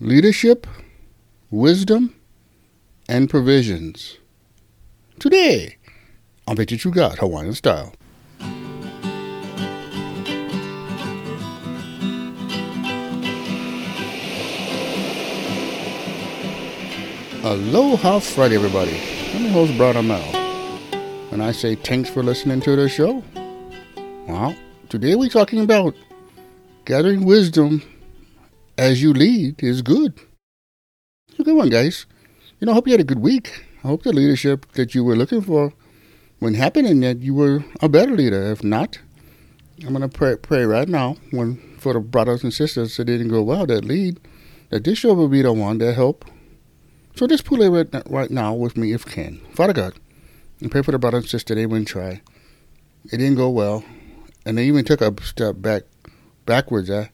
leadership, wisdom, and provisions. Today, on Bet You God Hawaiian Style. Aloha Friday, everybody. I'm your host, Brother Mel. And I say thanks for listening to the show. Well, today we're talking about gathering wisdom as you lead is good. It's a good one, guys. You know, I hope you had a good week. I hope the leadership that you were looking for when happening that you were a better leader. If not, I'm gonna pray pray right now when for the brothers and sisters that didn't go well that lead, that this show will be the one that help. So just pull it right, right now with me if can. Father God, and pray for the brothers and sisters they wouldn't try. It didn't go well. And they even took a step back backwards. Uh,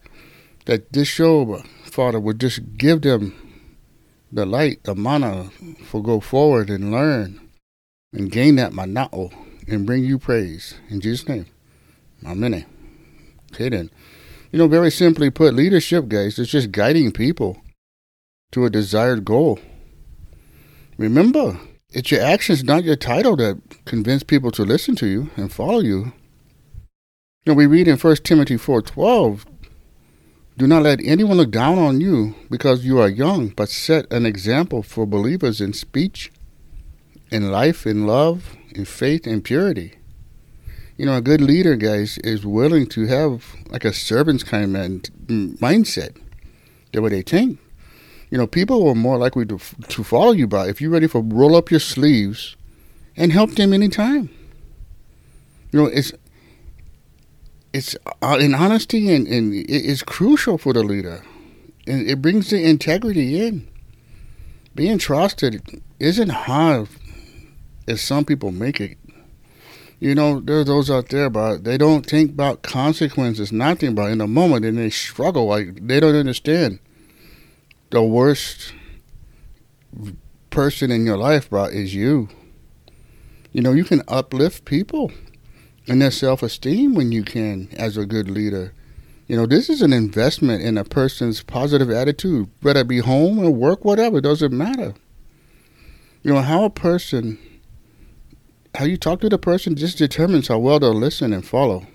that this show, Father, would just give them the light, the mana for go forward and learn and gain that mana'o and bring you praise. In Jesus' name. Amen. Okay then. You know, very simply put, leadership, guys, is just guiding people to a desired goal. Remember, it's your actions, not your title, that convince people to listen to you and follow you. You know, we read in 1 Timothy 4.12, Do not let anyone look down on you because you are young, but set an example for believers in speech, in life, in love, in faith, in purity. You know, a good leader, guys, is willing to have like a servant's kind of mindset. The way they think. You know, people are more likely to, to follow you by if you're ready for roll up your sleeves and help them anytime. You know, it's it's uh, in honesty and, and it is crucial for the leader. And it brings the integrity in. Being trusted isn't hard as some people make it. You know, there are those out there, but they don't think about consequences, nothing about in the moment, and they struggle like they don't understand. The worst person in your life, bro, is you. You know, you can uplift people and their self esteem when you can as a good leader. You know, this is an investment in a person's positive attitude, whether it be home or work, whatever, doesn't matter. You know, how a person, how you talk to the person just determines how well they'll listen and follow.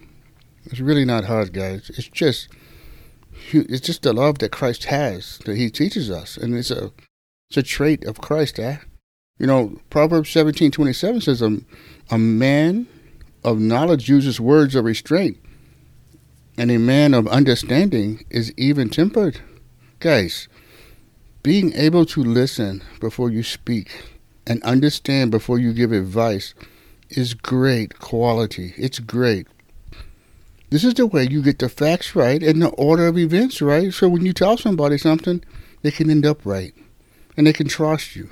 It's really not hard, guys. It's just, it's just the love that Christ has that He teaches us, and it's a, it's a trait of Christ. Eh? You know, Proverbs seventeen twenty seven says, "A, a man of knowledge uses words of restraint, and a man of understanding is even tempered. Guys, being able to listen before you speak and understand before you give advice is great quality. It's great. This is the way you get the facts right and the order of events right. So when you tell somebody something, they can end up right and they can trust you.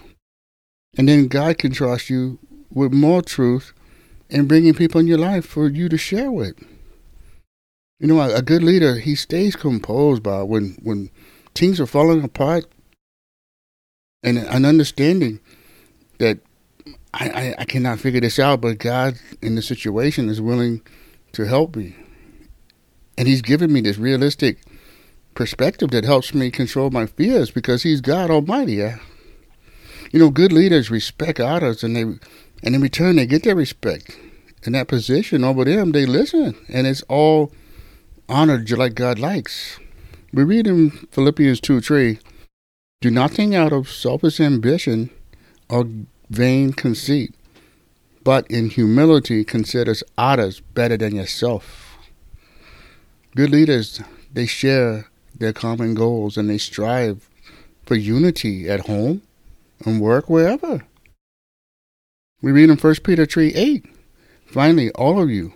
And then God can trust you with more truth and bringing people in your life for you to share with. You know, a, good leader, he stays composed by when when things are falling apart and an understanding that I, I, I cannot figure this out, but God in the situation is willing to help me. And he's given me this realistic perspective that helps me control my fears because he's God Almighty. You know, good leaders respect others and they and in return, they get their respect. In that position over them, they listen. And it's all honored like God likes. We read in Philippians 2 3 Do nothing out of selfish ambition or vain conceit, but in humility considers others better than yourself. Good leaders, they share their common goals and they strive for unity at home and work wherever. We read in 1 Peter 3 8. Finally, all of you,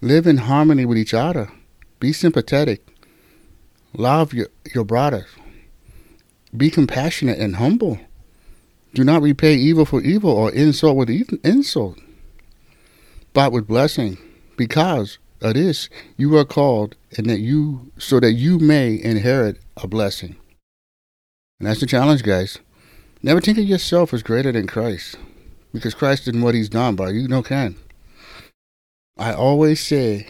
live in harmony with each other. Be sympathetic. Love your, your brothers. Be compassionate and humble. Do not repay evil for evil or insult with insult, but with blessing, because of this you are called, and that you so that you may inherit a blessing. And that's the challenge, guys. Never think of yourself as greater than Christ because Christ did what he's done, but you know can. I always say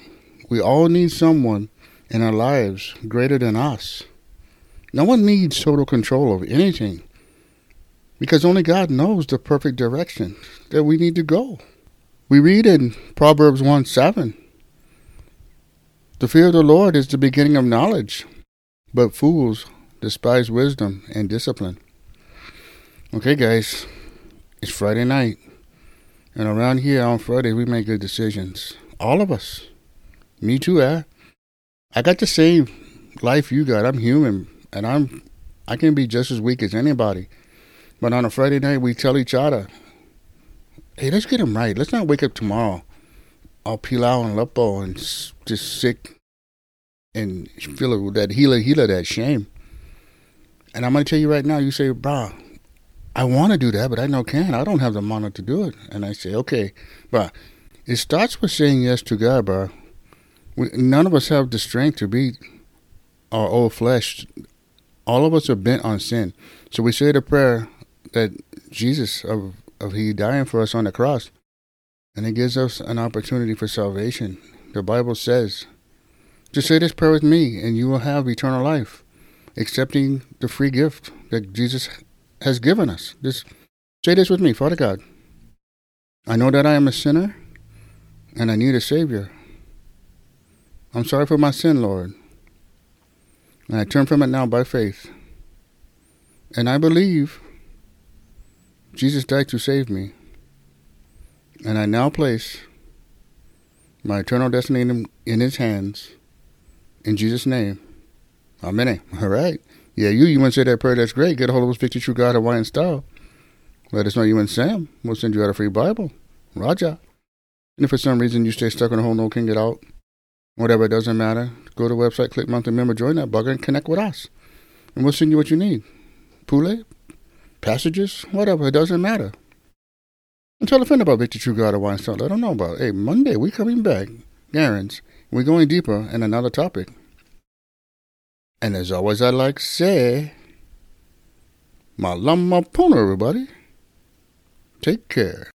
we all need someone in our lives greater than us. No one needs total control of anything because only God knows the perfect direction that we need to go. We read in Proverbs 1 7 The fear of the Lord is the beginning of knowledge, but fools despise wisdom and discipline. Okay, guys, it's Friday night, and around here on Friday, we make good decisions. All of us. Me too, eh? I got the same life you got. I'm human, and I'm I can be just as weak as anybody. But on a Friday night, we tell each other, "Hey, let's get him right. Let's not wake up tomorrow all pilau and lupo and just sick and feel that hila, hila, that shame." And I'm gonna tell you right now. You say, "Bro, I want to do that, but I know can't. I don't have the money to do it." And I say, "Okay, but It starts with saying yes to God, but none of us have the strength to beat our old flesh. All of us are bent on sin. So we say the prayer that Jesus of of He dying for us on the cross, and it gives us an opportunity for salvation. The Bible says, "Just say this prayer with me, and you will have eternal life." Accepting the free gift that Jesus has given us. Just say this with me, Father God. I know that I am a sinner, and I need a Savior. I'm sorry for my sin, Lord. And I turn from it now by faith. And I believe Jesus died to save me. And I now place my eternal destiny in, in his hands. In Jesus' name. Amen. All right. Yeah, you, you want to say that prayer? That's great. Get a hold of us, Victory True God Hawaiian style. Let us know you and Sam. We'll send you out a free Bible. Raja. And if for some reason you stay stuck in a hole, no can get out, whatever, it doesn't matter. Go to the website, click monthly member, join that bugger, and connect with us. And we'll send you what you need. Pule, passages, whatever, it doesn't matter. And tell a friend about Victory True God Hawaiian Style. Let them know about it. Hey, Monday, we coming back. Garens. We're going deeper in another topic. And as always, I like to say, Malama Pono, everybody. Take care.